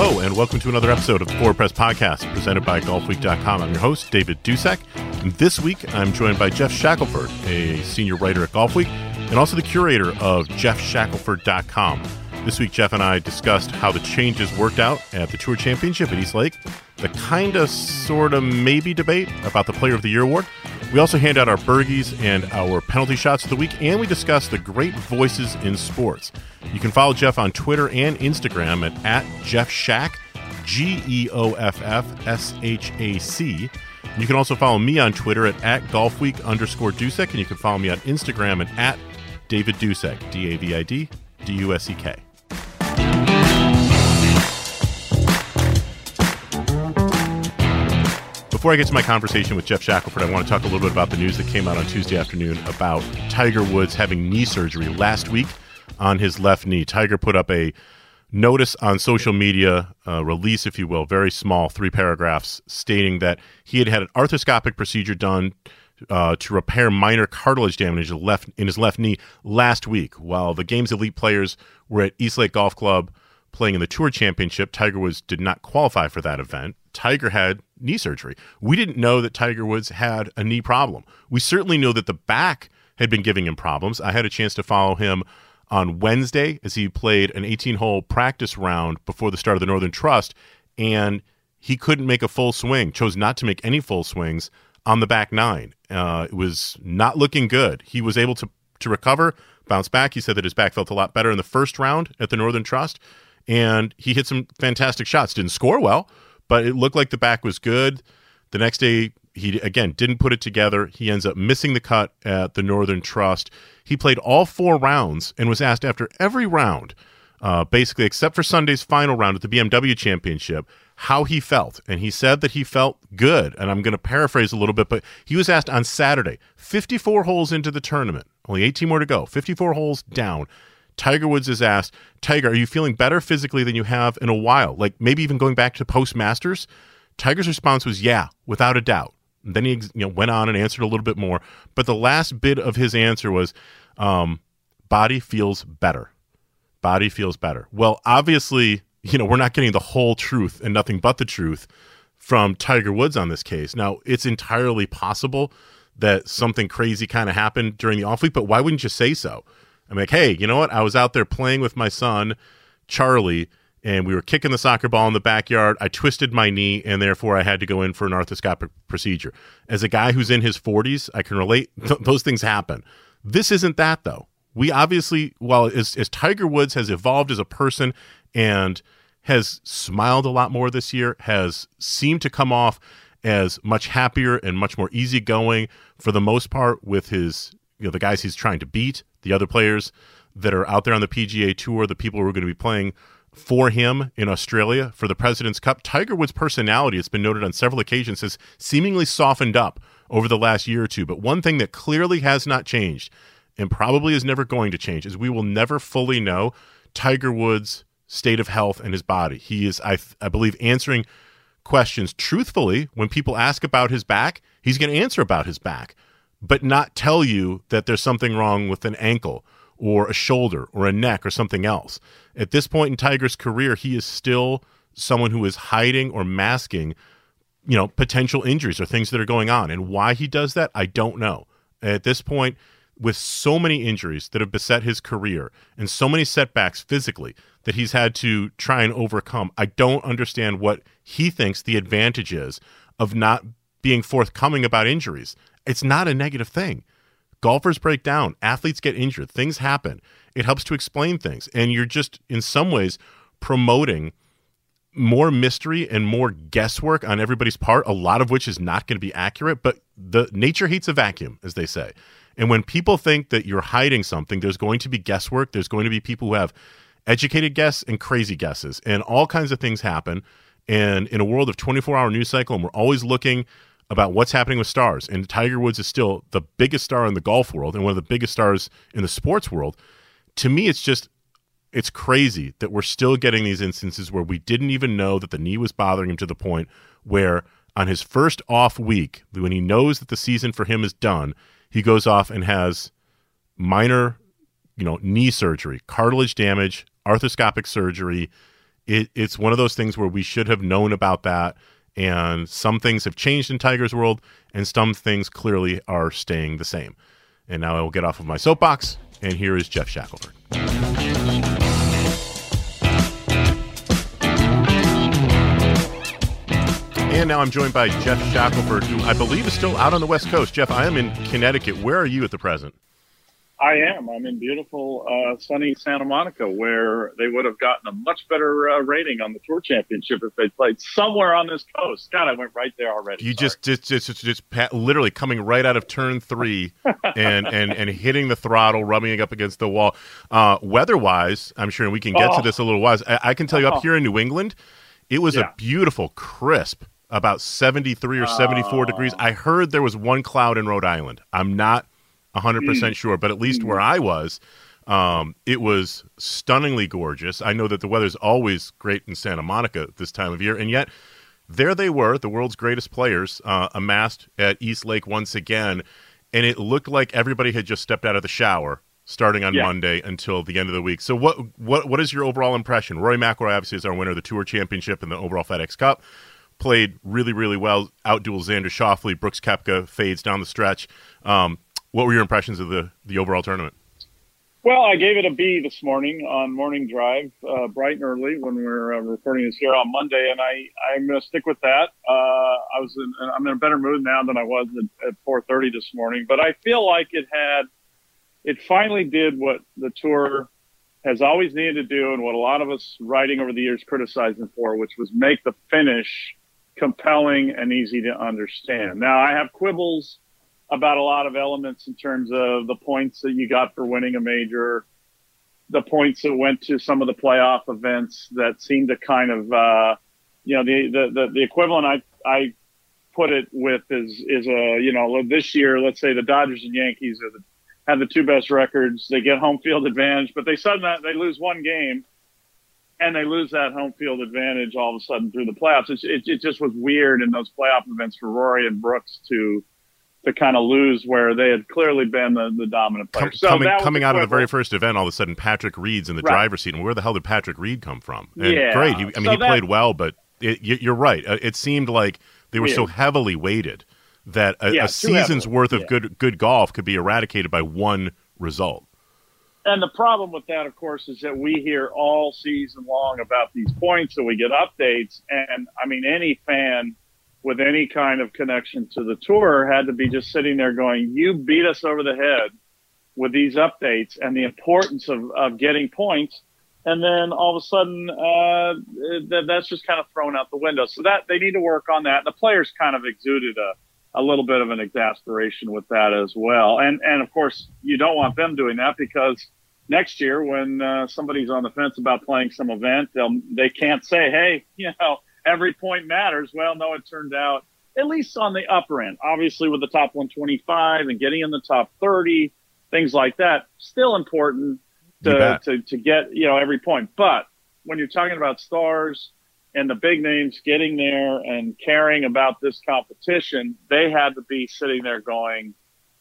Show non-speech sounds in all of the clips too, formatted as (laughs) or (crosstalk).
Hello, and welcome to another episode of the Forward Press Podcast presented by GolfWeek.com. I'm your host, David Dusek. And this week, I'm joined by Geoff Shackelford, a senior writer at GolfWeek, and also the curator of GeoffShackelford.com. This week, Geoff and I discussed how the changes worked out at the Tour Championship at East Lake, the kind of, sort of, maybe debate about the Player of the Year award. We also hand out our birdies and our penalty shots of the week, and we discuss the great voices in sports. You can follow Geoff on Twitter and Instagram at, at Geoff Shack, G E O F F S H A C. You can also follow me on Twitter at, at GolfWeek underscore Dusek, and you can follow me on Instagram at, at David Dusek, D A V I D D U S E K. Before I get to my conversation with Geoff Shackelford, I want to talk a little bit about the news that came out on Tuesday afternoon about Tiger Woods having knee surgery last week on his left knee. Tiger put up a notice on social media, release, if you will, very small, three paragraphs, stating that he had had an arthroscopic procedure done uh, to repair minor cartilage damage left in his left knee last week. While the game's elite players were at East Lake Golf Club playing in the Tour Championship, Tiger Woods did not qualify for that event. Tiger had knee surgery. We didn't know that Tiger Woods had a knee problem. We certainly know that the back had been giving him problems. I had a chance to follow him on Wednesday as he played an 18 hole practice round before the start of the Northern Trust, and he couldn't make a full swing, chose not to make any full swings on the back nine. Uh, it was not looking good. He was able to, to recover, bounce back. He said that his back felt a lot better in the first round at the Northern Trust, and he hit some fantastic shots. Didn't score well, but it looked like the back was good. The next day, he again didn't put it together. He ends up missing the cut at the Northern Trust. He played all four rounds and was asked after every round, uh, basically except for Sunday's final round at the BMW Championship, how he felt. And he said that he felt good. And I'm going to paraphrase a little bit, but he was asked on Saturday, 54 holes into the tournament, only 18 more to go, 54 holes down. Tiger Woods is asked, Tiger, are you feeling better physically than you have in a while? Like maybe even going back to post Masters? Tiger's response was, yeah, without a doubt. And then he you know, went on and answered a little bit more. But the last bit of his answer was, um, body feels better. Body feels better. Well, obviously, you know, we're not getting the whole truth and nothing but the truth from Tiger Woods on this case. Now, it's entirely possible that something crazy kind of happened during the off week, but why wouldn't you say so? I'm like, hey, you know what? I was out there playing with my son, Charlie, and we were kicking the soccer ball in the backyard. I twisted my knee, and therefore I had to go in for an arthroscopic procedure. As a guy who's in his 40s, I can relate. (laughs) Th- those things happen. This isn't that, though. We obviously, while as, as Tiger Woods has evolved as a person and has smiled a lot more this year, has seemed to come off as much happier and much more easygoing for the most part with his, you know, the guys he's trying to beat, the other players that are out there on the PGA Tour, the people who are going to be playing for him in Australia for the President's Cup. Tiger Woods' personality, it's been noted on several occasions, has seemingly softened up over the last year or two. But one thing that clearly has not changed and probably is never going to change is we will never fully know Tiger Woods' state of health and his body. He is, I, I believe, answering questions truthfully when people ask about his back. He's going to answer about his back, but not tell you that there's something wrong with an ankle or a shoulder or a neck or something else. At this point in Tiger's career, he is still someone who is hiding or masking, you know, potential injuries or things that are going on. And why he does that, I don't know. At this point, with so many injuries that have beset his career and so many setbacks physically that he's had to try and overcome, I don't understand what he thinks the advantage is of not being forthcoming about injuries. It's not a negative thing. Golfers break down, athletes get injured, things happen. It helps to explain things. And you're just, in some ways, promoting more mystery and more guesswork on everybody's part, a lot of which is not going to be accurate. But the nature hates a vacuum, as they say. And when people think that you're hiding something, there's going to be guesswork. There's going to be people who have educated guess and crazy guesses, and all kinds of things happen. And in a world of 24 hour news cycle, and we're always looking about what's happening with stars. And Tiger Woods is still the biggest star in the golf world and one of the biggest stars in the sports world. To me, it's just it's crazy that we're still getting these instances where we didn't even know that the knee was bothering him to the point where on his first off week, when he knows that the season for him is done, he goes off and has minor, you know, knee surgery, cartilage damage, arthroscopic surgery, it, it's one of those things where we should have known about that. And some things have changed in Tiger's world, and some things clearly are staying the same. And now I will get off of my soapbox, and here is Geoff Shackelford. And now I'm joined by Geoff Shackelford, who I believe is still out on the West Coast. Geoff, I am in Connecticut. Where are you at the present? I am. I'm in beautiful, uh, sunny Santa Monica, where they would have gotten a much better uh, rating on the Tour Championship if they played somewhere on this coast. God, I went right there already. You just, just, just, just, just pat, literally coming right out of turn three (laughs) and, and, and hitting the throttle, rubbing it up against the wall. Uh, weather-wise, I'm sure we can get oh. to this a little while. I, I can tell you, up oh. here in New England, it was yeah. a beautiful, crisp about 73 or 74 degrees. I heard there was one cloud in Rhode Island. I'm not 100% mm. sure, but at least mm. where I was, um, it was stunningly gorgeous. I know that the weather's always great in Santa Monica this time of year, and yet there they were, the world's greatest players, uh, amassed at East Lake once again, and it looked like everybody had just stepped out of the shower starting on yeah. Monday until the end of the week. So what what what is your overall impression? Rory McIlroy obviously is our winner of the Tour Championship and the overall FedEx Cup played really, really well. Outdueled Xander Schauffele. Brooks Koepka fades down the stretch. Um, what were your impressions of the the overall tournament? Well, I gave it a B this morning on morning drive, uh, bright and early when we are uh, recording this here on Monday, and I I'm going to stick with that. Uh, I was in, I'm in a better mood now than I was at, at 4:30 this morning, but I feel like it had it finally did what the tour has always needed to do, and what a lot of us writing over the years criticized them for, which was make the finish compelling and easy to understand. Now, I have quibbles about a lot of elements in terms of the points that you got for winning a major, the points that went to some of the playoff events that seemed to kind of, uh, you know, the, the, the, the equivalent I, I put it with is, is a, you know, this year, let's say the Dodgers and Yankees are the, have the two best records. They get home field advantage, but they suddenly, they lose one game and they lose that home field advantage all of a sudden through the playoffs. It, it, it, just was weird in those playoff events for Rory and Brooks to to kind of lose where they had clearly been the, the dominant player. so coming coming out of the very first event, all of a sudden Patrick Reed's in the right. driver's seat, and where the hell did Patrick Reed come from? And yeah, great. He, I mean, so he that, played well, but it, you're right. Uh, it seemed like they were weird. so heavily weighted that a, yeah, a season's heavily. worth of yeah. good good golf could be eradicated by one result and the problem with that, of course, is that we hear all season long about these points and we get updates. And I mean, any fan with any kind of connection to the tour had to be just sitting there going, you beat us over the head with these updates and the importance of, of getting points. And then all of a sudden, uh, that's just kind of thrown out the window. So that they need to work on that. The players kind of exuded a, a little bit of an exasperation with that as well. And, and of course, you don't want them doing that because next year when uh, somebody's on the fence about playing some event, they'll, they can't say, hey, (laughs) you know, every point matters. Well, no, it turned out at least on the upper end, obviously with the top 125 and getting in the top 30, things like that, still important to, to, to get, you know, every point. But when you're talking about stars and the big names getting there and caring about this competition, they had to be sitting there going,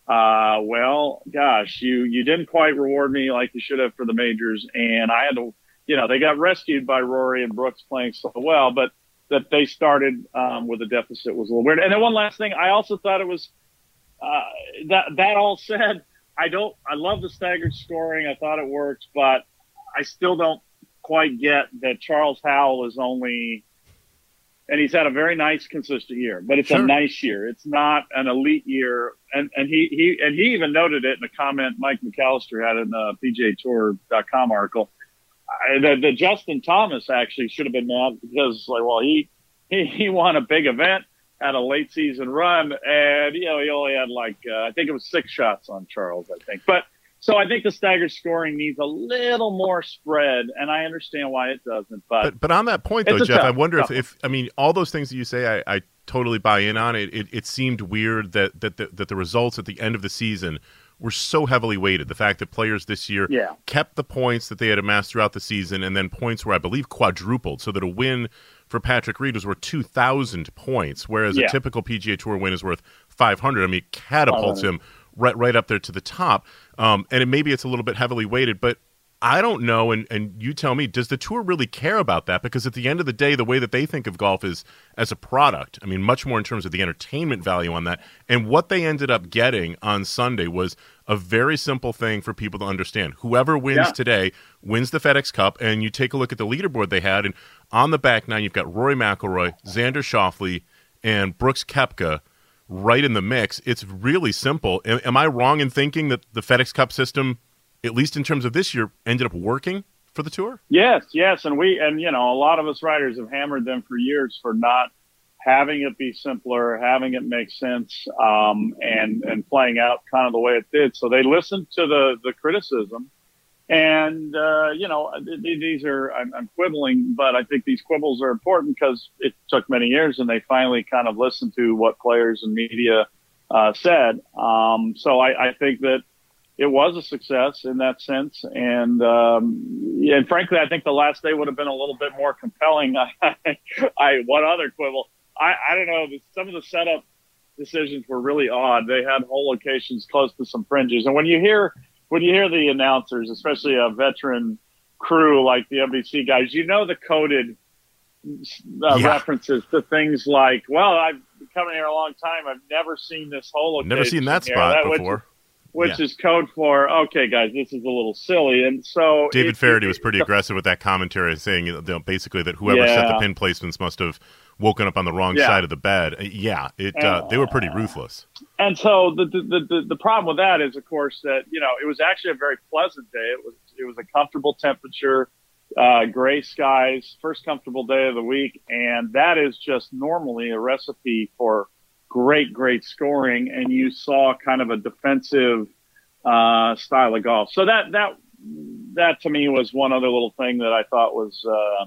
uh, well, gosh, you, you didn't quite reward me like you should have for the majors. And I had to, you know, they got rescued by Rory and Brooks playing so well, but that they started, um, with a deficit was a little weird. And then one last thing, I also thought it was, uh, that, that all said, I don't, I love the staggered scoring. I thought it worked, but I still don't quite get that Charles Howell is only and he's had a very nice, consistent year. But it's sure. a nice year. It's not an elite year. And and he he and he even noted it in a comment Mike McAllister had in the PGAtour.com article. I, the, the Justin Thomas actually should have been mad because like, well, he he he won a big event, had a late season run, and you know he only had like uh, I think it was six shots on Charles, I think, but so I think the staggered scoring needs a little more spread, and I understand why it doesn't. But but, but on that point, though, Geoff, tough, I wonder if, if I mean all those things that you say, I, I totally buy in on. It, it it seemed weird that that the, that the results at the end of the season were so heavily weighted. The fact that players this year yeah. kept the points that they had amassed throughout the season, and then points were, I believe, quadrupled, so that a win for Patrick Reed was worth two thousand points, whereas yeah. a typical PGA Tour win is worth five hundred. I mean, it catapults him right right up there to the top. Um, and it, maybe it's a little bit heavily weighted, but I don't know, and, and you tell me, does the tour really care about that? Because at the end of the day, the way that they think of golf is as a product. I mean, much more in terms of the entertainment value on that. And what they ended up getting on Sunday was a very simple thing for people to understand. Whoever wins yeah. today wins the FedEx Cup, and you take a look at the leaderboard they had, and on the back nine, you've got Rory McIlroy, Xander Schauffele, and Brooks Koepka right in the mix. It's really simple. Am I wrong in thinking that the FedEx Cup system – at least in terms of this year, ended up working for the tour? Yes, yes, and we and you know a lot of us writers have hammered them for years for not having it be simpler, having it make sense, um, and and playing out kind of the way it did. So they listened to the the criticism, and uh, you know these are I'm, I'm, quibbling, but I think these quibbles are important because it took many years, and they finally kind of listened to what players and media uh, said. Um, so I, I think that it was a success in that sense. And, um, and frankly, I think the last day would have been a little bit more compelling. (laughs) I, I one other quibble. I, I don't know. Some of the setup decisions were really odd. They had whole locations close to some fringes. And when you hear, when you hear the announcers, especially a veteran crew like the NBC guys, you know, the coded uh, yeah. references to things like, well, I've been coming here a long time. I've never seen this hole location. Never seen that spot before. Which, which yeah. is code for okay, guys, this is a little silly. And so David it, Feherty was pretty aggressive with that commentary, saying you know, basically that whoever yeah. set the pin placements must have woken up on the wrong yeah. side of the bed. Uh, yeah, it and, uh, they were pretty ruthless. And so the, the the the problem with that is, of course, that you know it was actually a very pleasant day. It was it was a comfortable temperature. Uh, gray skies, first comfortable day of the week, and that is just normally a recipe for great, great scoring, and you saw kind of a defensive uh, style of golf. So that that that to me was one other little thing that I thought was. Uh,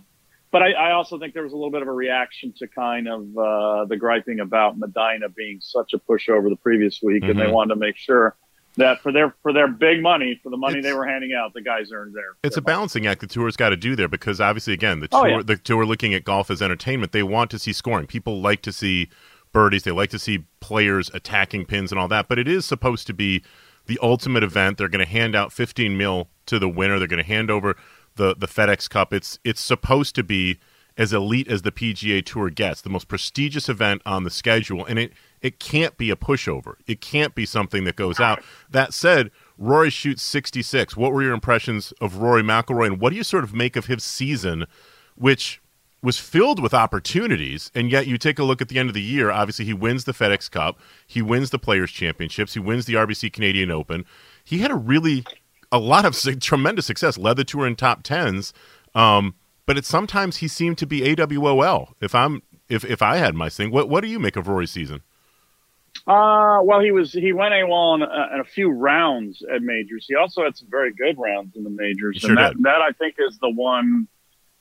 but I, I, also think there was a little bit of a reaction to kind of uh, the griping about Medinah being such a pushover the previous week, mm-hmm. and they mm-hmm. wanted to make sure that for their for their big money, for the money it's, they were handing out, the guys earned their. It's their a balancing act the tour's got to do there because obviously, again, the tour oh, yeah. the tour looking at golf as entertainment. They want to see scoring. People like to see birdies. They like to see players attacking pins and all that. But it is supposed to be the ultimate event. They're going to hand out 15 mil to the winner. They're going to hand over the the FedEx Cup. It's it's supposed to be as elite as the PGA Tour gets, the most prestigious event on the schedule, and it it can't be a pushover. It can't be something that goes out. That said, Rory shoots 66. What were your impressions of Rory McIlroy, and what do you sort of make of his season, which was filled with opportunities, and yet you take a look at the end of the year. Obviously, he wins the FedEx Cup, he wins the Players Championships, he wins the RBC Canadian Open. He had a really a lot of tremendous success, led the tour in top tens. Um, but it sometimes he seemed to be AWOL. If I'm if if I had my thing, what what do you make of Rory's season? Uh, well, he was he went AWOL in a, in a few rounds at majors. He also had some very good rounds in the majors, and that did. that I think is the one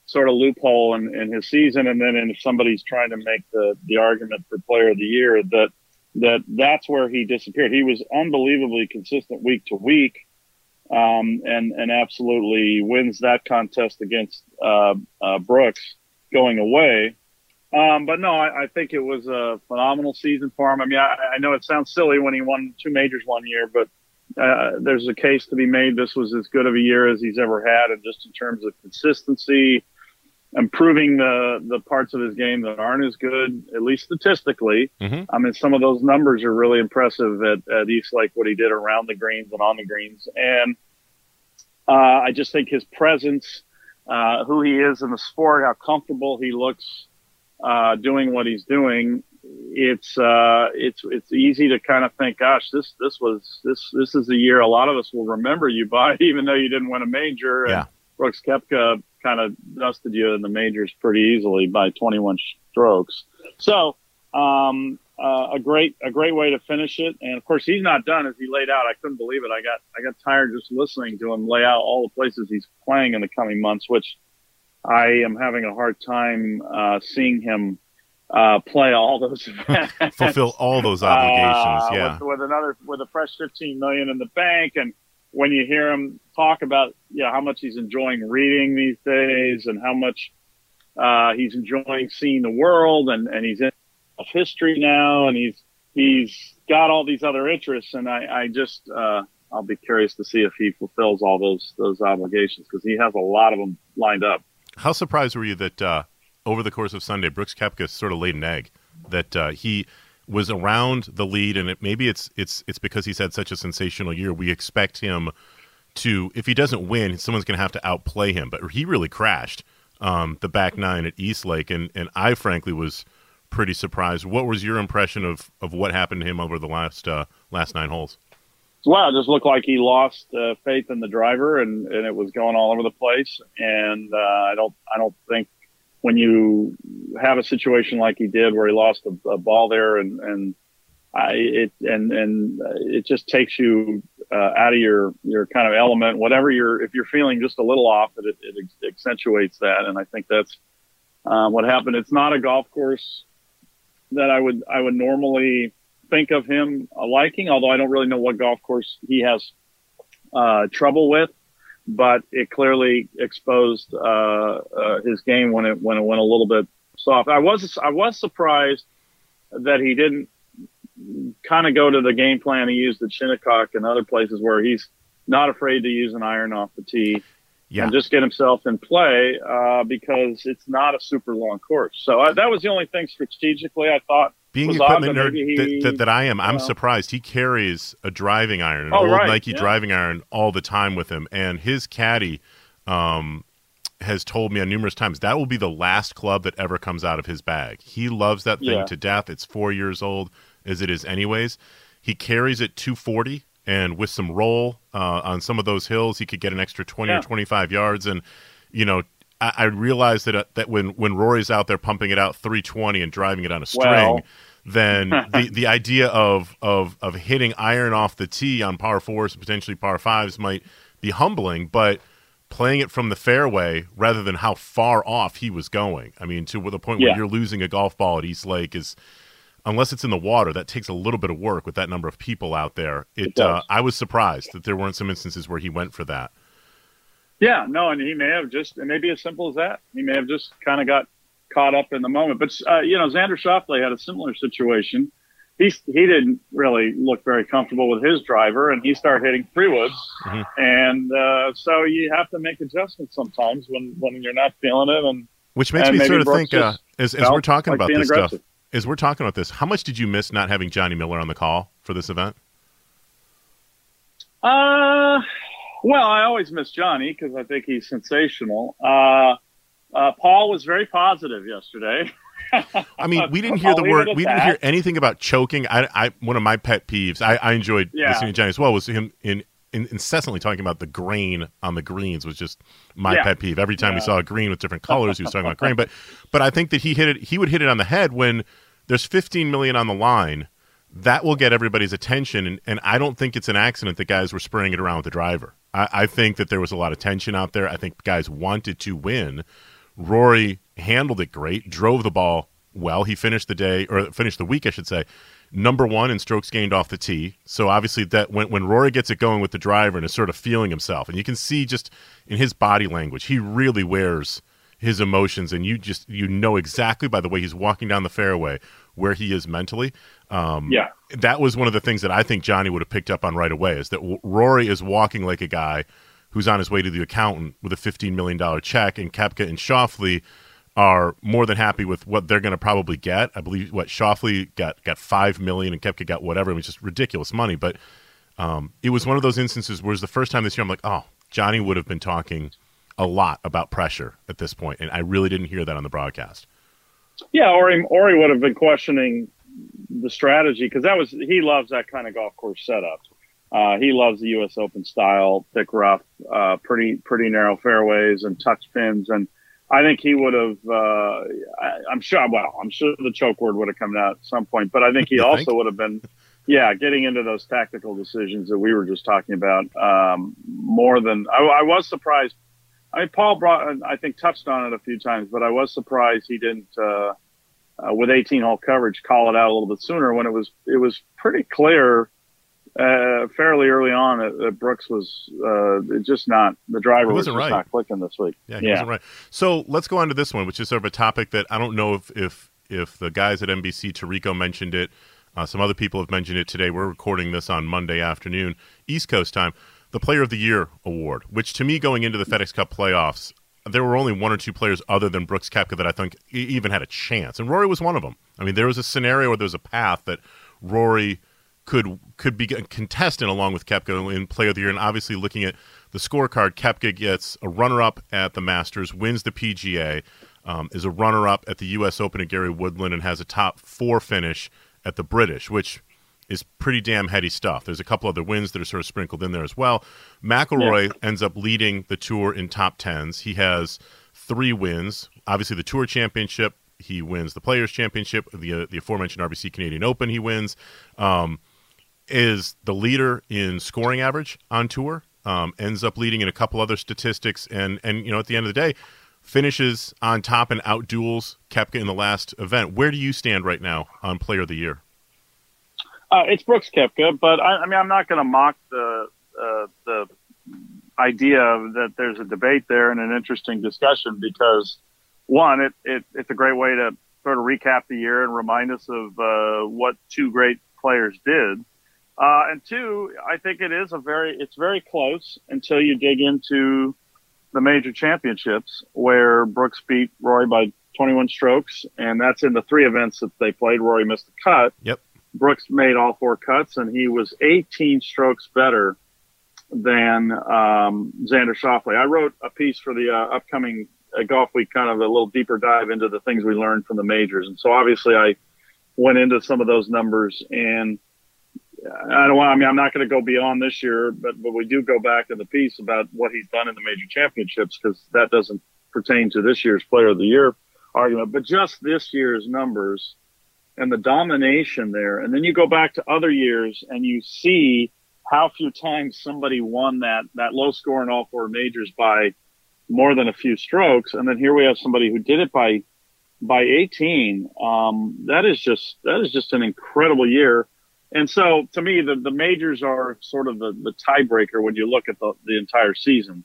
sort of loophole in, in his season. And then if somebody's trying to make the, the argument for player of the year that, that that's where he disappeared. He was unbelievably consistent week to week. Um, and, and absolutely wins that contest against, uh, uh, Brooks going away. Um, but no, I, I, think it was a phenomenal season for him. I mean, I, I know it sounds silly when he won two majors one year, but uh, there's a case to be made. This was as good of a year as he's ever had, and just in terms of consistency, improving the the parts of his game that aren't as good, at least statistically. Mm-hmm. I mean, some of those numbers are really impressive at, at East Lake, what he did around the greens and on the greens. And uh, I just think his presence, uh, who he is in the sport, how comfortable he looks uh, doing what he's doing. It's uh, it's it's easy to kind of think, gosh, this this was this this is the year a lot of us will remember you by, (laughs) even though you didn't win a major. Yeah. And Brooks Koepka kind of dusted you in the majors pretty easily by 21 strokes. So, um, uh, a great, a great way to finish it. And of course, he's not done as he laid out. I couldn't believe it. I got, I got tired just listening to him lay out all the places he's playing in the coming months, which I am having a hard time, uh, seeing him, uh, play all those (laughs) fulfill all those obligations. Uh, yeah. With, with another, with a fresh 15 million in the bank and, when you hear him talk about you know how much he's enjoying reading these days and how much uh, he's enjoying seeing the world and and he's in history now and he's he's got all these other interests and I I just uh, I'll be curious to see if he fulfills all those those obligations because he has a lot of them lined up. How surprised were you that uh, over the course of Sunday, Brooks Koepka sort of laid an egg that uh, he was around the lead, and it, maybe it's it's it's because he's had such a sensational year. We expect him to, if he doesn't win, someone's going to have to outplay him. But he really crashed um, the back nine at East Lake, and and I frankly was pretty surprised. What was your impression of of what happened to him over the last uh, last nine holes? Well, it just looked like he lost uh, faith in the driver, and, and it was going all over the place. And uh, I don't I don't think when you have a situation like he did where he lost a, a ball there and and I, it and and it just takes you uh, out of your your kind of element. Whatever you're, if you're feeling just a little off, it it, it accentuates that, and I think that's uh, what happened. It's not a golf course that I would I would normally think of him liking, although I don't really know what golf course he has uh, trouble with but it clearly exposed uh, uh, his game when it when it went a little bit soft. I was I was surprised that he didn't kind of go to the game plan he used at Shinnecock and other places where he's not afraid to use an iron off the tee yeah. and just get himself in play uh, because it's not a super long course. So I, that was the only thing strategically I thought being equipment nerd he, that, that, that, I am, I'm surprised. He carries a driving iron, an oh, old right. Nike yeah. driving iron, all the time with him, and his caddy um, has told me on numerous times that will be the last club that ever comes out of his bag. He loves that thing yeah. to death. It's four years old, as it is, anyways. He carries it 240, and with some roll uh, on some of those hills, he could get an extra 20 yeah. or 25 yards, and you know I, I realized that uh, that when when Rory's out there pumping it out 320 and driving it on a string, well. then (laughs) the the idea of of of hitting iron off the tee on par fours and potentially par fives might be humbling, but playing it from the fairway rather than how far off he was going. I mean, to the point yeah. where you're losing a golf ball at East Lake is unless it's in the water, that takes a little bit of work with that number of people out there. It, it uh, I was surprised that there weren't some instances where he went for that. Yeah, no, and he may have just, it may be as simple as that. He may have just kind of got caught up in the moment. But, uh, you know, Xander Schauffele had a similar situation. He, he didn't really look very comfortable with his driver, and he started hitting three woods. Mm-hmm. And uh, so you have to make adjustments sometimes when, when you're not feeling it. And Which makes and me sort of think, uh, as, as we're talking like about this aggressive. stuff, as we're talking about this, how much did you miss not having Johnny Miller on the call for this event? Uh, well, I always miss Johnny because I think he's sensational. Uh, uh, Paul was very positive yesterday. I mean, we didn't (laughs) hear the word. We didn't hear anything about choking. I, I one of my pet peeves. I, I enjoyed yeah. listening to Johnny as well. Was him in, in, incessantly talking about the grain on the greens was just my yeah. pet peeve. Every time yeah. we saw a green with different colors, he was talking about grain. But but I think that he hit it. He would hit it on the head when there's 15 million on the line. That will get everybody's attention, and, and I don't think it's an accident that guys were spraying it around with the driver. I, I think that there was a lot of tension out there. I think guys wanted to win. Rory handled it great, drove the ball well. He finished the day, or finished the week, I should say, number one in strokes gained off the tee. So obviously, that when when Rory gets it going with the driver and is sort of feeling himself, and you can see just in his body language, he really wears his emotions, and you just you know exactly by the way he's walking down the fairway where he is mentally. Um, yeah, that was one of the things that I think Johnny would have picked up on right away is that Rory is walking like a guy who's on his way to the accountant with a $15 million check, and Koepka and Schauffele are more than happy with what they're going to probably get. I believe what Schauffele got got five million and Koepka got whatever, It was just ridiculous money. But um, it was one of those instances where it was the first time this year I'm like, oh, Johnny would have been talking a lot about pressure at this point, and I really didn't hear that on the broadcast. Yeah, Ori Ori would have been questioning the strategy because that was he loves that kind of golf course setup. Uh, he loves the U.S. Open style, thick rough, uh, pretty pretty narrow fairways and touch pins, and I think he would have. Uh, I, am sure. Well, I'm sure the choke word would have come out at some point, but I think he (laughs) also would have been, yeah, getting into those tactical decisions that we were just talking about. Um, more than I, I was surprised. I mean, Paul brought, I think, touched on it a few times, but I was surprised he didn't. Uh, uh, with 18 hole coverage, call it out a little bit sooner when it was it was pretty clear uh, fairly early on that, that Brooks was uh, just not the driver was just right. not clicking this week. Yeah, he yeah. wasn't right. So let's go on to this one, which is sort of a topic that I don't know if if if the guys at NBC Tirico mentioned it. Uh, some other people have mentioned it today. We're recording this on Monday afternoon, East Coast time. The Player of the Year award, which to me, going into the FedEx Cup playoffs, there were only one or two players other than Brooks Koepka that I think even had a chance, and Rory was one of them. I mean, there was a scenario where there was a path that Rory could could be a contestant along with Koepka in Player of the Year, and obviously looking at the scorecard, Koepka gets a runner-up at the Masters, wins the PGA, um, is a runner-up at the U.S. Open at Gary Woodland, and has a top four finish at the British, which is pretty damn heady stuff. There's a couple other wins that are sort of sprinkled in there as well. McIlroy yeah. ends up leading the tour in top tens. He has three wins. Obviously, the Tour Championship. He wins the Players Championship, the uh, the aforementioned RBC Canadian Open. He wins. Um, is the leader in scoring average on tour. Um, ends up leading in a couple other statistics, and and you know at the end of the day, finishes on top and outduels Koepka in the last event. Where do you stand right now on Player of the Year? Uh, it's Brooks Koepka, but I, I mean I'm not going to mock the uh, the idea that there's a debate there and an interesting discussion because one, it, it it's a great way to sort of recap the year and remind us of uh, what two great players did. Uh, and two, I think it is a very, it's very close until you dig into the major championships where Brooks beat Rory by 21 strokes. And that's in the three events that they played. Rory missed the cut. Yep. Brooks made all four cuts and he was 18 strokes better than um, Xander Schauffele. I wrote a piece for the uh, upcoming uh, Golf Week, kind of a little deeper dive into the things we learned from the majors. And so obviously I went into some of those numbers and I don't want. I mean, I'm not going to go beyond this year, but but we do go back to the piece about what he's done in the major championships because that doesn't pertain to this year's Player of the Year argument, but just this year's numbers and the domination there, and then you go back to other years and you see how few times somebody won that that low score in all four majors by more than a few strokes, and then here we have somebody who did it by by 18. Um, that is just that is just an incredible year and so to me, the, the majors are sort of the, the tiebreaker when you look at the, the entire season.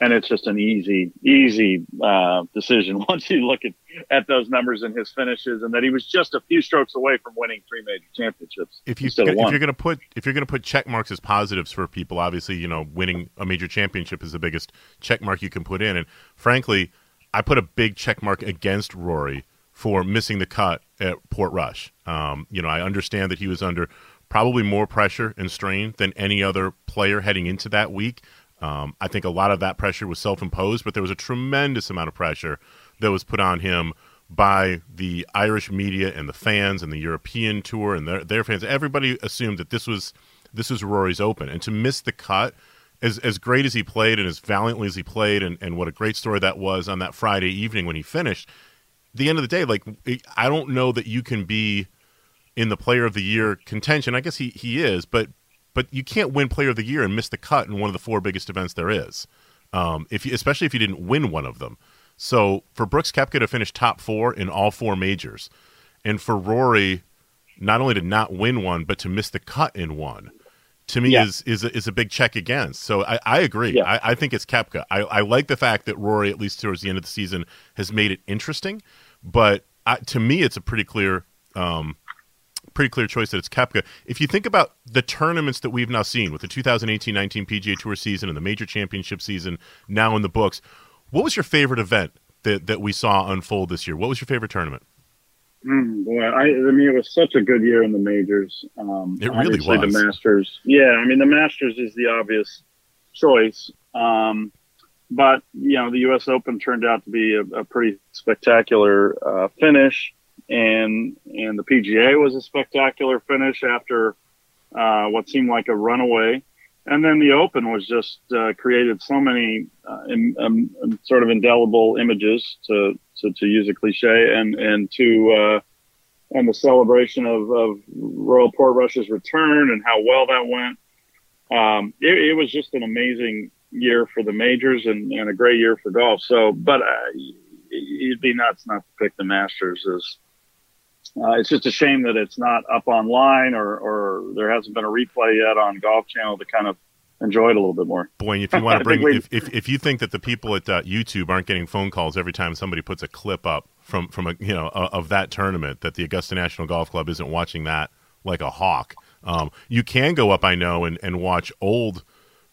And it's just an easy, easy uh, decision (laughs) once you look at, at those numbers and his finishes, and that he was just a few strokes away from winning three major championships. If you if you're going to put if you're going to put check marks as positives for people, obviously you know winning a major championship is the biggest check mark you can put in. And frankly, I put a big check mark against Rory for missing the cut at Portrush. Um, you know, I understand that he was under probably more pressure and strain than any other player heading into that week. Um, I think a lot of that pressure was self imposed, but there was a tremendous amount of pressure that was put on him by the Irish media and the fans and the European tour and their, their fans. Everybody assumed that this was this was Rory's Open, and to miss the cut, as as great as he played and as valiantly as he played, and, and what a great story that was on that Friday evening when he finished the end of the day, like I don't know that you can be in the player of the year contention. I guess he, he is, but but you can't win player of the year and miss the cut in one of the four biggest events there is. Um, if you, especially if you didn't win one of them. So for Brooks Koepka to finish top four in all four majors, and for Rory not only to not win one but to miss the cut in one, to me yeah. is is a, is a big check against. So I, I agree. Yeah. I, I think it's Koepka. I, I like the fact that Rory, at least towards the end of the season, has made it interesting. But I, to me, it's a pretty clear, um, pretty clear choice that it's Koepka. If you think about the tournaments that we've now seen with the 2018-19 PGA Tour season and the Major Championship season now in the books, what was your favorite event that that we saw unfold this year? What was your favorite tournament? Mm, boy, I, I, mean, it was such a good year in the majors. Um, it really was. The Masters, yeah. I mean, the Masters is the obvious choice. Um, but you know the U.S. Open turned out to be a, a pretty spectacular uh, finish, and and the PGA was a spectacular finish after uh, what seemed like a runaway, and then the Open was just uh, created so many uh, in, um, sort of indelible images to, to, to use a cliche, and and to uh, and the celebration of, of Royal Portrush's return and how well that went. Um, it, it was just an amazing year for the majors and, and a great year for golf. So, but uh, it'd be nuts not to pick the Masters. As uh, it's just a shame that it's not up online or, or there hasn't been a replay yet on Golf Channel to kind of enjoy it a little bit more. Boy, if you want to (laughs) bring, if, if, if you think that the people at uh, YouTube aren't getting phone calls every time somebody puts a clip up from from a you know of that tournament, that the Augusta National Golf Club isn't watching that like a hawk. Um, you can go up, I know, and, and watch old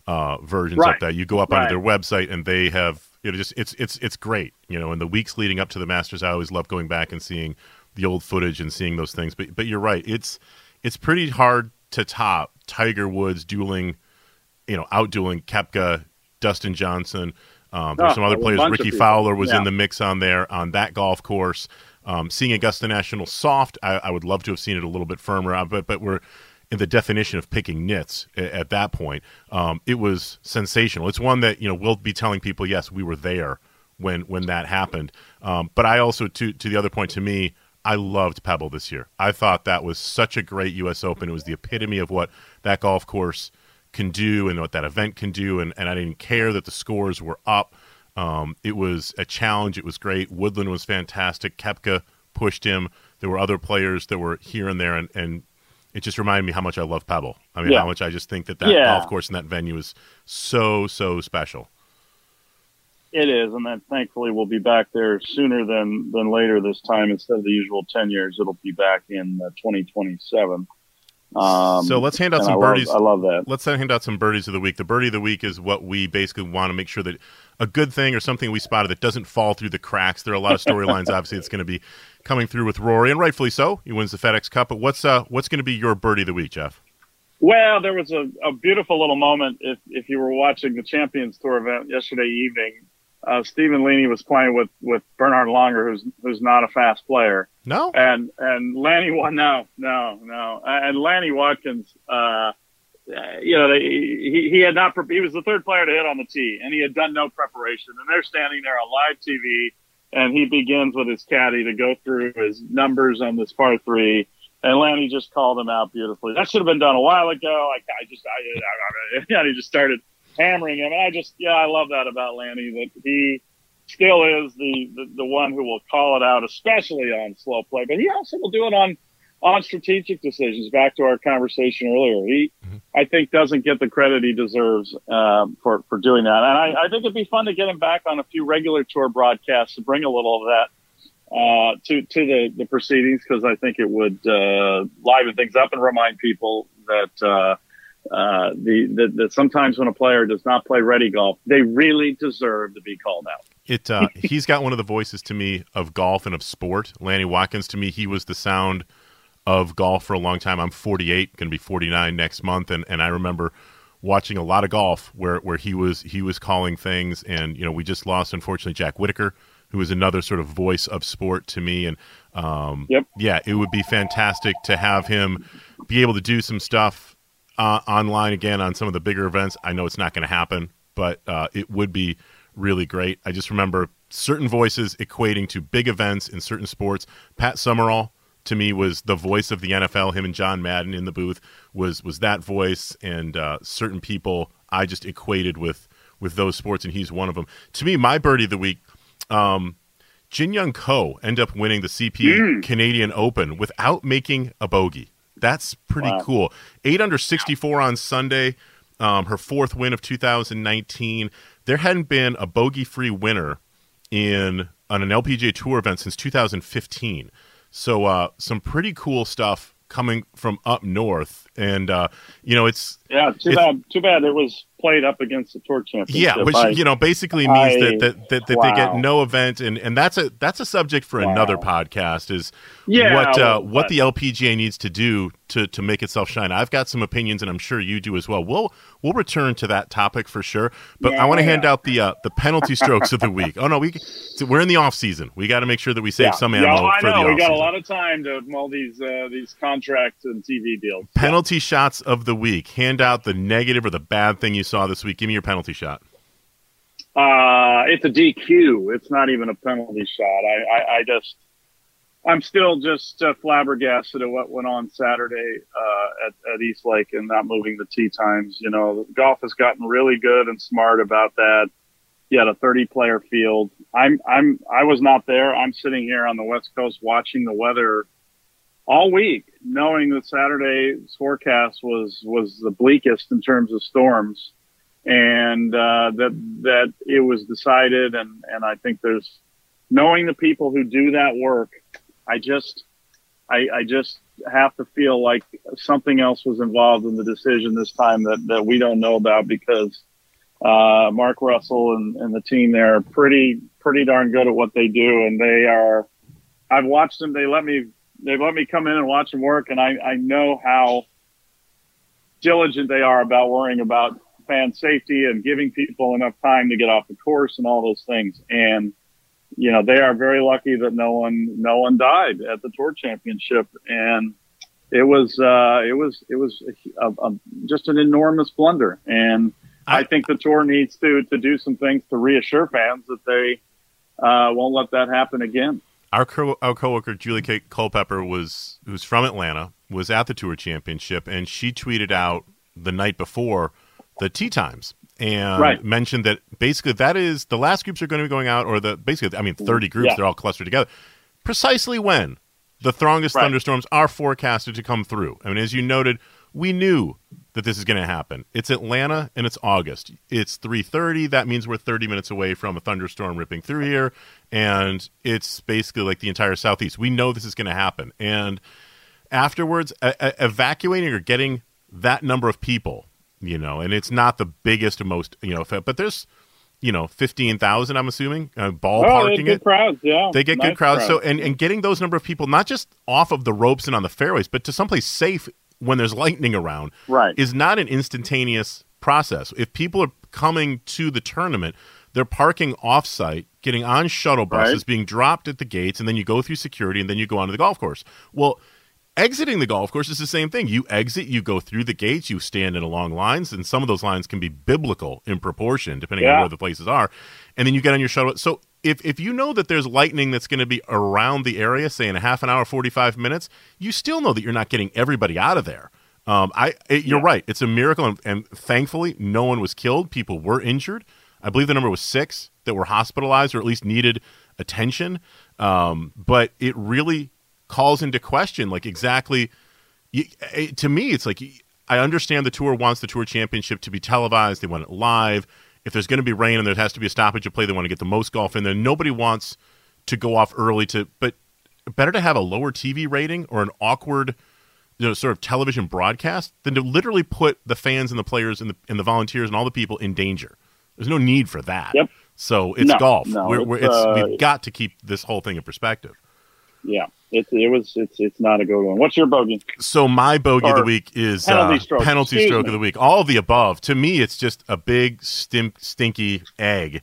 uh, versions Right. of that. You go up Right. onto their website, and they have it just it's it's it's great. You know, in the weeks leading up to the Masters, I always love going back and seeing the old footage and seeing those things. But but you're right, it's it's pretty hard to top Tiger Woods dueling, you know, outdueling Koepka, Dustin Johnson. Um, there's Oh, some other players. Rickie. Fowler was in the mix on there on that golf course. Um, seeing Augusta National soft, I, I would love to have seen it a little bit firmer, uh, but but we're in the definition of picking nits a- at that point. Um, it was sensational. It's one that you know we'll be telling people, yes, we were there when when that happened. Um, but I also to to the other point to me, I loved Pebble this year. I thought that was such a great U.S. Open. It was the epitome of what that golf course can do and what that event can do. And, and I didn't care that the scores were up. Um, it was a challenge. It was great. Woodland was fantastic. Koepka pushed him. There were other players that were here and there, and, and it just reminded me how much I love Pebble. I mean, Yeah. how much I just think that that Yeah. golf course and that venue is so so special. It is, and then thankfully we'll be back there sooner than than later this time. Instead of the usual ten years, it'll be back in uh, 2027. Um, So let's hand out some I love- birdies. I love that. Let's hand out some birdies of the week. The birdie of the week is what we basically want to make sure that a good thing or something we spotted that doesn't fall through the cracks. There are a lot of storylines, (laughs) obviously, that's going to be coming through with Rory, and rightfully so. He wins the FedEx Cup. But what's uh, what's going to be your birdie of the week, Geoff? Well, there was a, a beautiful little moment. If if you were watching the Champions Tour event yesterday evening, uh, Stephen Leaney was playing with with Bernhard Langer, who's who's not a fast player, No, and and Lanny wa no no no. And Lanny Wadkins uh you know they, he he had not he was the third player to hit on the tee and he had done no preparation. And they're standing there on live TV and he begins with his caddy to go through his numbers on this par three. And Lanny just called him out beautifully. That should have been done a while ago. I, I just I, I, I (laughs) he just started hammering him and I just yeah I love that about Lanny that he still is the, the, the one who will call it out, especially on slow play, but he also will do it on, on strategic decisions. Back to our conversation earlier. He, Mhm. I think, doesn't get the credit he deserves, um, for, for doing that. And I, I think it'd be fun to get him back on a few regular tour broadcasts to bring a little of that, uh, to, to the, the proceedings because I think it would, uh, liven things up and remind people that, uh, uh, the, that, that sometimes when a player does not play ready golf, they really deserve to be called out. it uh, (laughs) he's got one of the voices to me of golf and of sport. Lanny Wadkins to me, he was the sound of golf for a long time. I'm 48, going to be 49 next month, and, and I remember watching a lot of golf where, where he was he was calling things, and you know we just lost unfortunately Jack Whitaker, who is another sort of voice of sport to me, and um, Yep. yeah, it would be fantastic to have him be able to do some stuff uh, online again on some of the bigger events. I know it's not going to happen, but uh, it would be really great. I just remember certain voices equating to big events in certain sports. Pat Summerall to me was the voice of the NFL. Him and John Madden in the booth was was that voice, and uh, certain people I just equated with with those sports, and he's one of them. To me, my birdie of the week. Um, Jin Young Ko end up winning the CP Canadian Open without making a bogey. That's pretty Wow. cool. Eight under 64 on Sunday, um, her fourth win of 2019. There hadn't been a bogey free winner in on an LPGA Tour event since 2015. So uh, some pretty cool stuff coming from up north, and uh, you know it's Yeah, too It's- bad. Too bad it was played up against the tour championship. yeah, which I- you know basically means I- that that, that, that they get no event, and, and that's a that's a subject for Wow. another podcast. Is Yeah, what uh, what the LPGA needs to do to to make itself shine. I've got some opinions, and I'm sure you do as well. We'll we'll return to that topic for sure. But I want to Yeah. hand out the uh, the penalty strokes of the (laughs) week. Oh no, we so we're in the off season. We got to make sure that we save yeah. some yeah, ammo I for know. the we got a lot of time to mull these uh, these contracts and TV deals. Penalty shots of the week. Hand out the negative or the bad thing you saw this week. Give me your penalty shot. Uh, it's a DQ. It's not even a penalty shot. I, I, I just, I'm still just uh, flabbergasted at what went on Saturday uh, at, at East Lake and not moving the tee times. You know, golf has gotten really good and smart about that. You had a 30 player field. I'm, I'm, I was not there. I'm sitting here on the West Coast watching the weather all week, knowing that Saturday's forecast was was the bleakest in terms of storms and uh, that that it was decided, and and I think there's knowing the people who do that work. I just, I, I just have to feel like something else was involved in the decision this time that, that we don't know about because uh, Mark Russell and, and the team there are pretty pretty darn good at what they do, and they are. I've watched them. They let me they let me come in and watch them work, and I, I know how diligent they are about worrying about fan safety and giving people enough time to get off the course and all those things. And you know they are very lucky that no one no one died at the tour championship, and it was uh, it was it was a, a, just an enormous blunder. And I, I think the tour needs to to do some things to reassure fans that they uh, won't let that happen again. Our co- our coworker Julie Kate Culpepper was who's from Atlanta was at the tour championship, and she tweeted out the night before the tee times and right. mentioned that basically that is the last groups are going to be going out, or the basically, I mean, 30 groups, yeah. they're all clustered together. Precisely when the strongest right. thunderstorms are forecasted to come through. I mean, as you noted, we knew that this is going to happen. It's Atlanta and it's August. It's 3:30. That means we're 30 minutes away from a thunderstorm ripping through here and it's basically like the entire southeast. We know this is going to happen. And afterwards a- a- evacuating or getting that number of people you know, and it's not the biggest, most, you know, but there's, you know, fifteen thousand. I'm assuming uh, ballparking oh, it. Crowds, yeah, they get nice good crowds. crowds. So and and getting those number of people, not just off of the ropes and on the fairways, but to someplace safe when there's lightning around, right, is not an instantaneous process. If people are coming to the tournament, they're parking offsite, getting on shuttle buses, right. being dropped at the gates, and then you go through security, and then you go onto the golf course. Well Exiting the golf course is the same thing. You exit, you go through the gates, you stand in along lines, and some of those lines can be biblical in proportion, depending yeah. on where the places are. And then you get on your shuttle. So if, if you know that there's lightning that's going to be around the area, say in a half an hour, 45 minutes, you still know that you're not getting everybody out of there. Um, I it, you're yeah. right. It's a miracle, and, and, thankfully, no one was killed. People were injured. I believe the number was six that were hospitalized or at least needed attention. Um, but it really calls into question like exactly eh, to me it's like I understand the tour wants the tour championship to be televised, they want it live. If there's going to be rain and there has to be a stoppage of play, they want to get the most golf in there. Nobody wants to go off early to but better to have a lower TV rating or an awkward you know, sort of television broadcast than to literally put the fans and the players and the and the volunteers and all the people in danger. There's no need for that. Yep. So it's no, golf. No, we're, we're, it's, uh, we've got to keep this whole thing in perspective. Yeah, it, it was it's it's not a good one. What's your bogey? So my bogey or of the week is penalty uh, stroke, penalty stroke of the week. All of the above. To me, it's just a big stink, stinky egg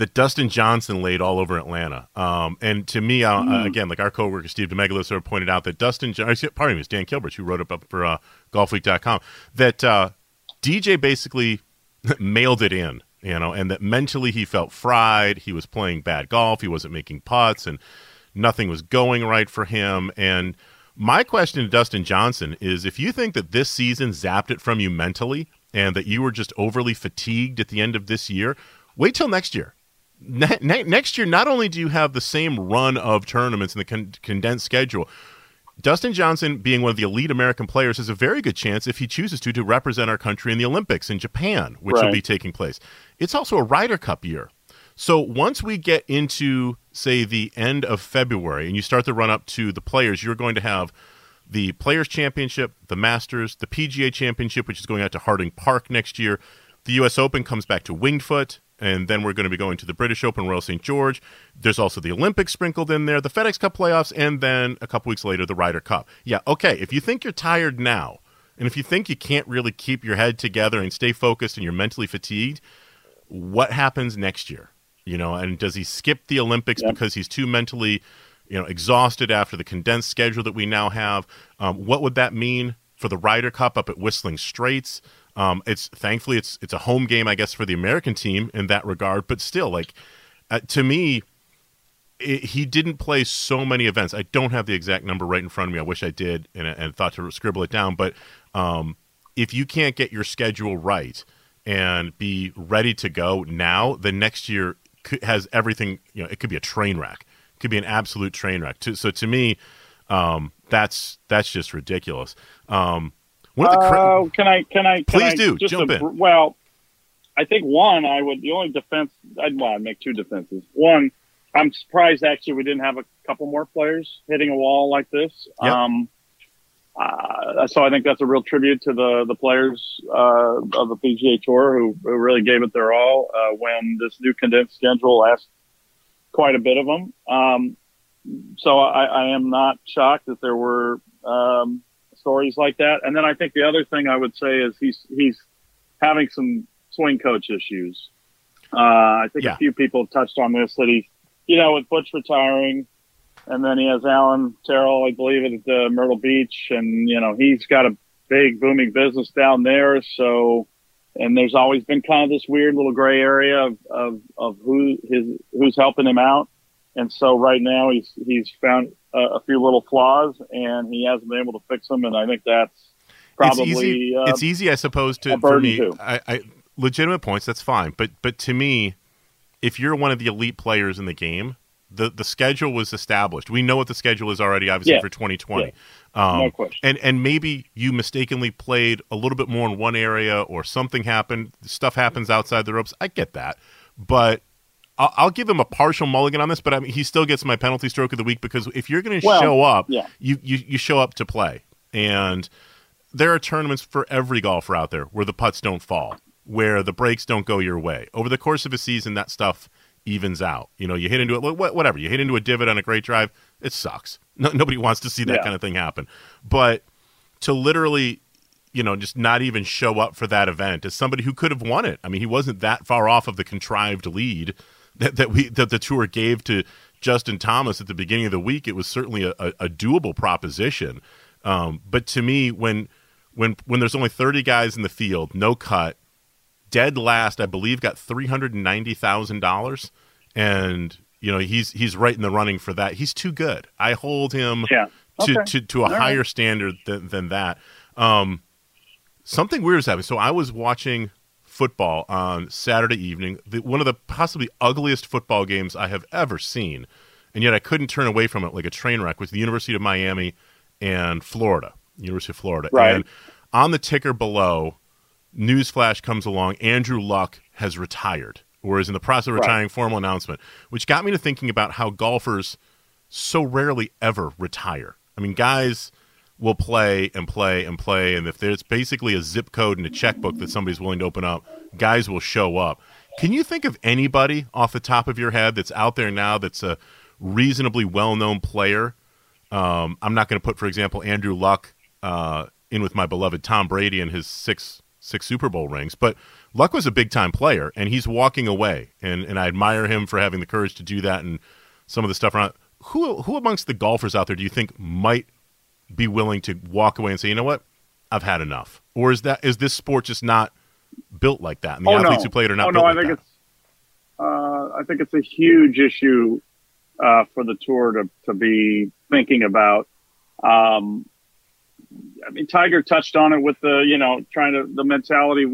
that Dustin Johnson laid all over Atlanta. Um, and to me, uh, mm. uh, again, like our coworker Steve DiMeglio sort of pointed out that Dustin, pardon me, it was Dan Kilbridge who wrote up for uh, GolfWeek.com that uh, DJ basically (laughs) mailed it in, you know, and that mentally he felt fried. He was playing bad golf. He wasn't making putts and nothing was going right for him. And my question to Dustin Johnson is if you think that this season zapped it from you mentally and that you were just overly fatigued at the end of this year, wait till next year. Ne- ne- next year, not only do you have the same run of tournaments in the con- condensed schedule, Dustin Johnson, being one of the elite American players, has a very good chance, if he chooses to, to represent our country in the Olympics in Japan, which right. will be taking place. It's also a Ryder Cup year. So once we get into, say, the end of February and you start the run up to the players, you're going to have the Players Championship, the Masters, the PGA Championship, which is going out to Harding Park next year. The U.S. Open comes back to Winged Foot, and then we're going to be going to the British Open, Royal St. George. There's also the Olympics sprinkled in there, the FedEx Cup playoffs, and then a couple weeks later, the Ryder Cup. Yeah, okay, if you think you're tired now, and if you think you can't really keep your head together and stay focused and you're mentally fatigued, what happens next year? You know, and does he skip the Olympics because he's too mentally, you know, exhausted after the condensed schedule that we now have? Um, what would that mean for the Ryder Cup up at Whistling Straits? Um, it's thankfully it's it's a home game, I guess, for the American team in that regard. But still, like uh, to me, it, he didn't play so many events. I don't have the exact number right in front of me. I wish I did, and, and thought to scribble it down. But um, if you can't get your schedule right and be ready to go now, the next year has everything. You know, it could be a train wreck. It could be an absolute train wreck. So to me, um, that's that's just ridiculous. Um, one of the cra- uh, can I can I can please I do jump a, in. Well, I think one I would the only defense I'd well I'd make two defenses. One, I'm surprised actually we didn't have a couple more players hitting a wall like this. Yep. Um, uh, so I think that's a real tribute to the the players uh, of the PGA Tour who, who really gave it their all uh, when this new condensed schedule asked quite a bit of them. Um, so I, I, am not shocked that there were um, stories like that. And then I think the other thing I would say is he's he's having some swing coach issues. Uh, I think yeah. a few people have touched on this that he's you know with Butch retiring and then he has Allen Terrell, I believe, at the Myrtle Beach, and you know he's got a big booming business down there. So, and there's always been kind of this weird little gray area of of, of who his who's helping him out. And so right now he's he's found a, a few little flaws, and he hasn't been able to fix them. And I think that's probably it's easy. Uh, it's easy, I suppose, to for me. I, I, legitimate points. That's fine, but but to me, if you're one of the elite players in the game the the schedule was established. We know what the schedule is already, obviously yeah. for 2020. Yeah. Um, no question. And and maybe you mistakenly played a little bit more in one area, or something happened. Stuff happens outside the ropes. I get that, but I'll, I'll give him a partial mulligan on this. But I mean, he still gets my penalty stroke of the week because if you're going to well, show up, yeah. you, you you show up to play. And there are tournaments for every golfer out there where the putts don't fall, where the breaks don't go your way. Over the course of a season, that stuff evens out. You know, you hit into it, whatever. You hit into a divot on a great drive, it sucks. (laughs) No, nobody wants to see that yeah. kind of thing happen. But to literally, you know, just not even show up for that event as somebody who could have won it. I mean, he wasn't that far off of the contrived lead that, that we that the tour gave to Justin Thomas at the beginning of the week. It was certainly a, a, a doable proposition. Um, but to me, when when when there's only 30 guys in the field, no cut, dead last, I believe, got three hundred and ninety thousand dollars, and you know he's he's right in the running for that. He's too good. I hold him yeah. okay. to, to to a All higher right. standard than than that. Um, something weird is happening. So I was watching football on Saturday evening, the, one of the possibly ugliest football games I have ever seen, and yet I couldn't turn away from it like a train wreck. Was the University of Miami and Florida, University of Florida, right. and on the ticker below newsflash comes along Andrew Luck has retired or is in the process of retiring right. formal announcement, which got me to thinking about how golfers so rarely ever retire. I mean, guys will play and play and play, and if there's basically a zip code and a checkbook that somebody's willing to open up, guys will show up. Can you think of anybody off the top of your head that's out there now that's a reasonably well known player? Um, I'm not going to put, for example, Andrew Luck uh, in with my beloved Tom Brady and his six six Super Bowl rings. But Luck was a big time player, and he's walking away, and and I admire him for having the courage to do that, and some of the stuff around. Who who amongst the golfers out there do you think might be willing to walk away and say, you know what, I've had enough, or is that is this sport just not built like that, and the oh, athletes no. who play it are not oh, built no, like I think that? It's, uh, I think it's a huge issue uh, for the tour to to be thinking about. Um, I mean, Tiger touched on it with the, you know, trying to, the mentality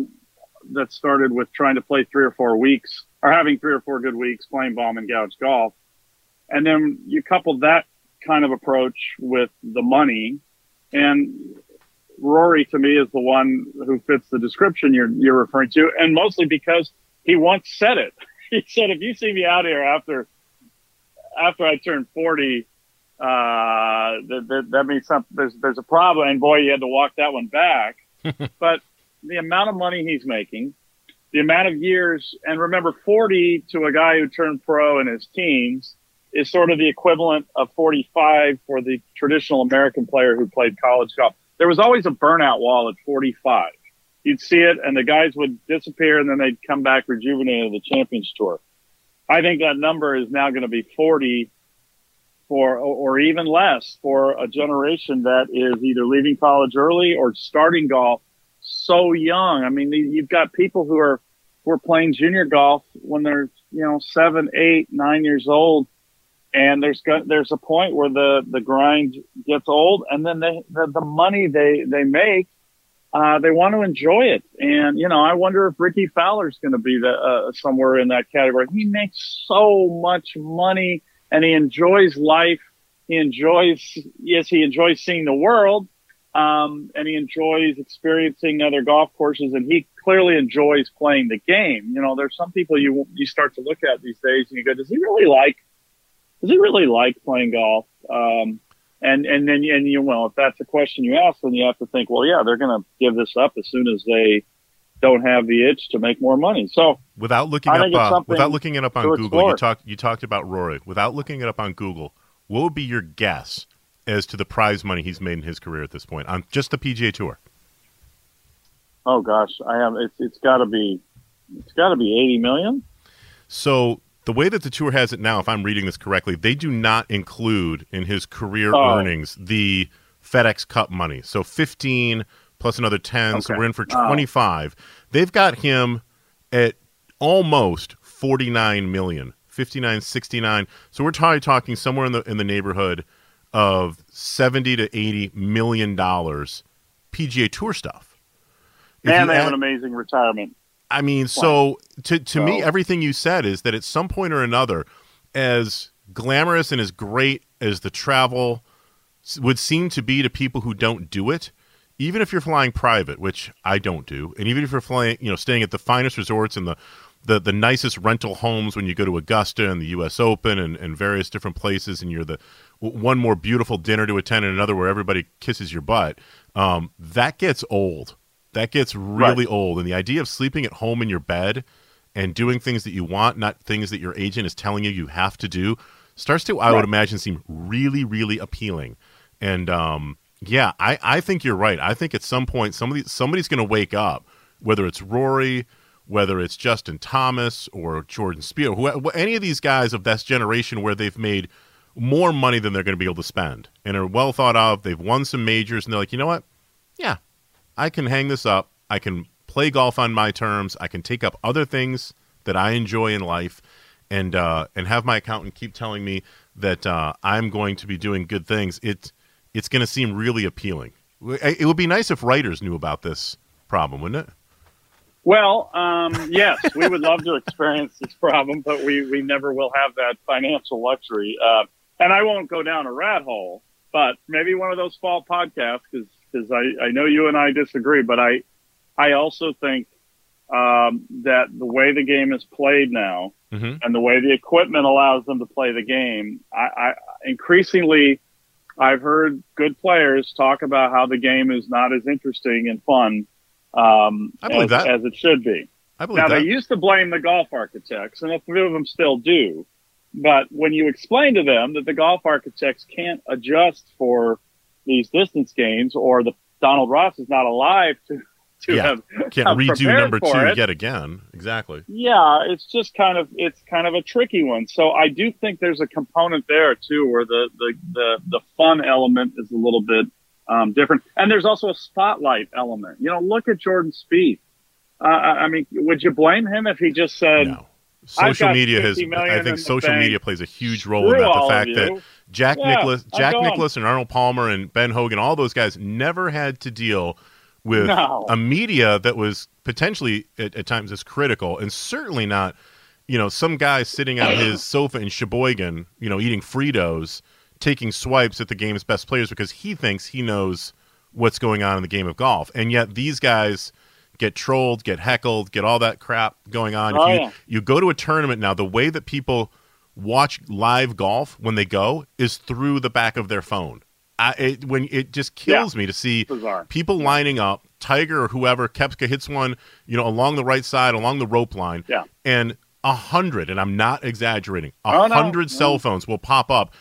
that started with trying to play three or four weeks or having three or four good weeks playing bomb and gouge golf. And then you couple that kind of approach with the money and Rory to me is the one who fits the description you're, you're referring to. And mostly because he once said it. (laughs) He said, if you see me out here after, after I turn 40, uh, that, that, means something, there's, there's a problem. And boy, you had to walk that one back. (laughs) but the amount of money he's making, the amount of years, and remember 40 to a guy who turned pro in his teens is sort of the equivalent of 45 for the traditional American player who played college golf. There was always a burnout wall at 45. You'd see it and the guys would disappear and then they'd come back rejuvenated the Champions Tour. I think that number is now going to be 40 for, or even less for a generation that is either leaving college early or starting golf so young. I mean, you've got people who are, who are playing junior golf when they're, you know, seven, eight, nine years old. And there's there's a point where the, the grind gets old and then they, the, the money they, they make, uh, they want to enjoy it. And, you know, I wonder if Rickie Fowler's going to be the, uh, somewhere in that category. He makes so much money and he enjoys life. He enjoys, yes, he enjoys seeing the world. Um, and he enjoys experiencing other golf courses and he clearly enjoys playing the game. You know, there's some people you, you start to look at these days and you go, does he really like, does he really like playing golf? Um, and and then and you well, if that's the question you ask, then you have to think, well, yeah, they're going to give this up as soon as they don't have the itch to make more money. So without looking up uh, without looking it up on Google, explore. you talked you talked about Rory. Without looking it up on Google, what would be your guess as to the prize money he's made in his career at this point on just the PGA Tour? Oh gosh, I have it's it's got to be it's got to be eighty million. So the way that the tour has it now, if I'm reading this correctly, they do not include in his career oh. earnings the FedEx Cup money. So 15 plus another 10, okay. so we're in for 25. Oh. They've got him at almost 49 million, 59, 69. So we're probably talking somewhere in the in the neighborhood of 70 to 80 million dollars PGA Tour stuff. If and they add, have an amazing retirement I mean, so to to me, everything you said is that at some point or another, as glamorous and as great as the travel would seem to be to people who don't do it, even if you're flying private, which I don't do, and even if you're flying, you know, staying at the finest resorts and the the, the nicest rental homes when you go to Augusta and the U.S. Open and, and various different places, and you're the one more beautiful dinner to attend and another where everybody kisses your butt. Um, that gets old that gets really right. old. And the idea of sleeping at home in your bed and doing things that you want, not things that your agent is telling you you have to do, starts to, I would imagine, seem really, really appealing. And um, yeah, I, I think you're right. I think at some point somebody somebody's going to wake up, whether it's Rory, whether it's Justin Thomas or Jordan Spieth, who, any of these guys of this generation where they've made more money than they're going to be able to spend and are well thought of. They've won some majors, and they're like, you know what? Yeah, I can hang this up. I can play golf on my terms. I can take up other things that I enjoy in life, and uh, and have my accountant keep telling me that uh, I'm going to be doing good things. It it's going to seem really appealing. It would be nice if writers knew about this problem, wouldn't it? Well, um, yes, we would love to experience this problem, but we, we never will have that financial luxury. Uh, and I won't go down a rat hole, but maybe one of those fall podcasts because because I, I know you and I disagree, but I I also think um, that the way the game is played now mm-hmm. and the way the equipment allows them to play the game, I, I increasingly I've heard good players talk about how the game is not as interesting and fun um, as, as, it should be. now that. they used to blame the golf architects, and a few of them still do. But when you explain to them that the golf architects can't adjust for these distance games, or the Donald Ross is not alive to (laughs) to yeah. have can't have redo number two it. yet again. Exactly. Yeah, it's just kind of it's kind of a tricky one. So I do think there's a component there too, where the the the, the fun element is a little bit um, different, and there's also a spotlight element. You know, look at Jordan Spieth. Uh, I mean, would you blame him if he just said? No social media has i think social media plays a huge role in that the fact that jack yeah, nicklaus jack nicklaus and arnold palmer and ben hogan all those guys never had to deal with no. a media that was potentially at, at, times as critical and certainly not you know some guy sitting on his (clears throat) sofa in sheboygan you know eating fritos taking swipes at the game's best players because he thinks he knows what's going on in the game of golf and yet these guys get trolled, get heckled, get all that crap going on. Oh, if you, yeah. you go to a tournament now, the way that people watch live golf when they go is through the back of their phone. I, it, when it just kills yeah. me to see Bizarre. people lining up, Tiger or whoever, Koepka hits one, you know, along the right side, along the rope line, yeah. and a hundred, and I'm not exaggerating, a oh, hundred no. cell phones will pop up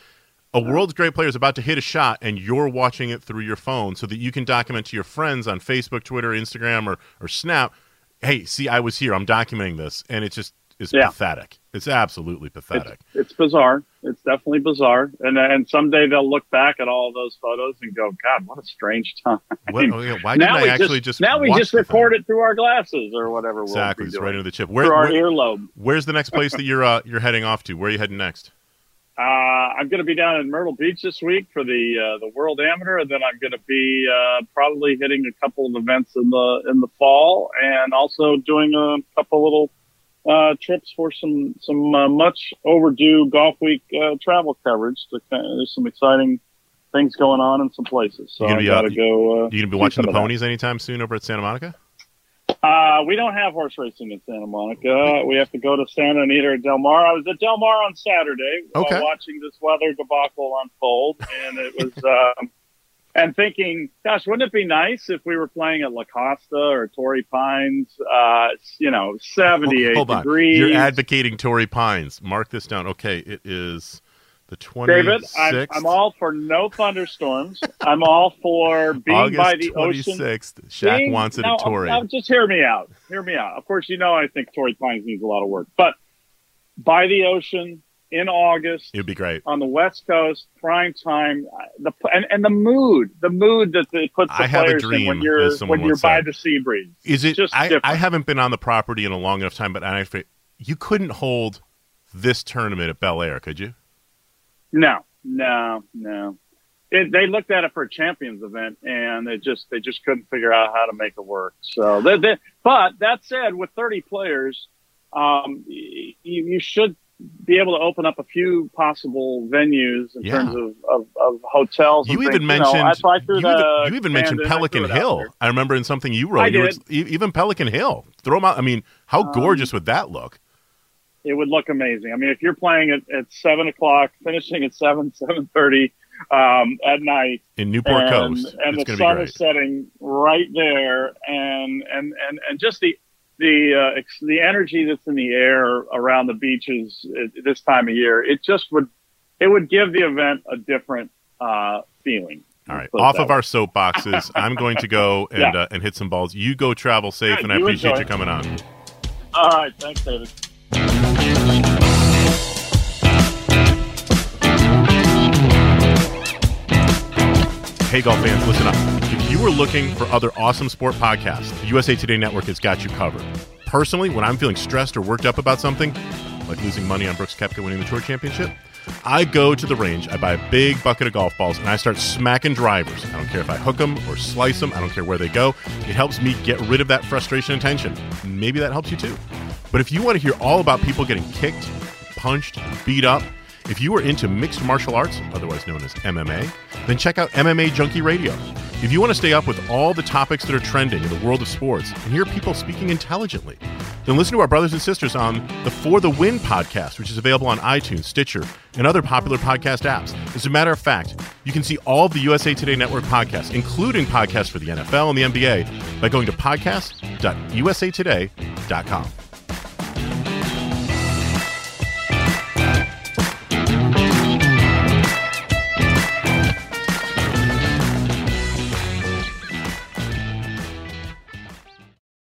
a world's great player is about to hit a shot and you're watching it through your phone so that you can document to your friends on Facebook, Twitter, Instagram, or, or Snap, hey, see, I was here. I'm documenting this. And it just is yeah. pathetic. It's absolutely pathetic. It's, it's, bizarre. It's definitely bizarre. And and someday they'll look back at all those photos and go, God, what a strange time. What, oh why didn't I actually just, just now we just record it through our glasses or whatever? Exactly, it's right into the chip. Where, through our where, earlobe. Where's the next place that you're uh, you're heading off to? Where are you heading next? (laughs) Uh, I'm going to be down in Myrtle Beach this week for the uh, the World Amateur, and then I'm going to be uh, probably hitting a couple of events in the in the fall, and also doing a couple little uh, trips for some some uh, much overdue Golf Week uh, travel coverage. To, there's some exciting things going on in some places, so I got to go. Uh, you going to be watching the ponies anytime soon over at Santa Monica? Uh, we don't have horse racing in Santa Monica. We have to go to Santa Anita or Del Mar. I was at Del Mar on Saturday Okay. while watching this weather debacle unfold, and it was. (laughs) Um, and thinking, gosh, wouldn't it be nice if we were playing at La Costa or Torrey Pines? Uh, you know, seventy-eight Hold on. degrees. You're advocating Torrey Pines. Mark this down. Okay, it is the 26th. David, I'm, I'm all for no thunderstorms. I'm all for being August by the ocean. 26th. Shaq Being- wants it now, at Torrey. now, just hear me out. Hear me out. Of course, you know I think Torrey Pines needs a lot of work, but by the ocean in August It'd be great. on the West Coast, prime time, the and, and the mood, the mood that it puts the I players in when you're when you're by the sea breeze. Is it? just I, different. I haven't been on the property in a long enough time, but I you couldn't hold this tournament at Bel Air, could you? No, no, no. It, they looked at it for a champions event, and they just they just couldn't figure out how to make it work. So, they, they, but that said, with 30 players, um, you, you should be able to open up a few possible venues in Yeah. terms of, of, of hotels. You even things. mentioned You, know, I, I you, even, you even mentioned I Pelican threw it out Hill. I remember in something you wrote. I you were- did. even Pelican Hill. Throw them out. I mean, how Um, gorgeous would that look? it would look amazing. I mean, if you're playing at, at seven o'clock, finishing at seven, (laughs) seven thirty um, at night, In Newport and, Coast. and it's the sun is setting right there, and and and and just the the uh, the energy that's in the air around the beaches at this time of year, it just would it would give the event a different uh, feeling. All right, off of way. our soapboxes, I'm going to go (laughs) and Yeah. uh, and hit some balls. You go travel safe, Good, and I you appreciate you coming on. All right, thanks, David. Hey, golf fans, listen up. You are looking for other awesome sport podcasts, the USA Today Network has got you covered. Personally, when I'm feeling stressed or worked up about something, like losing money on Brooks Koepka winning the Tour Championship, I go to the range, I buy a big bucket of golf balls, and I start smacking drivers. I don't care if I hook them or slice them, I don't care where they go. It helps me get rid of that frustration and tension. Maybe that helps you too. But if you want to hear all about people getting kicked, punched, beat up, if you are into mixed martial arts, otherwise known as MMA, then check out MMA Junkie Radio. If you want to stay up with all the topics that are trending in the world of sports and hear people speaking intelligently, then listen to our brothers and sisters on the For the Win podcast, which is available on iTunes, Stitcher, and other popular podcast apps. As a matter of fact, you can see all of the USA Today Network podcasts, including podcasts for the NFL and the NBA, by going to podcast.usatoday.com.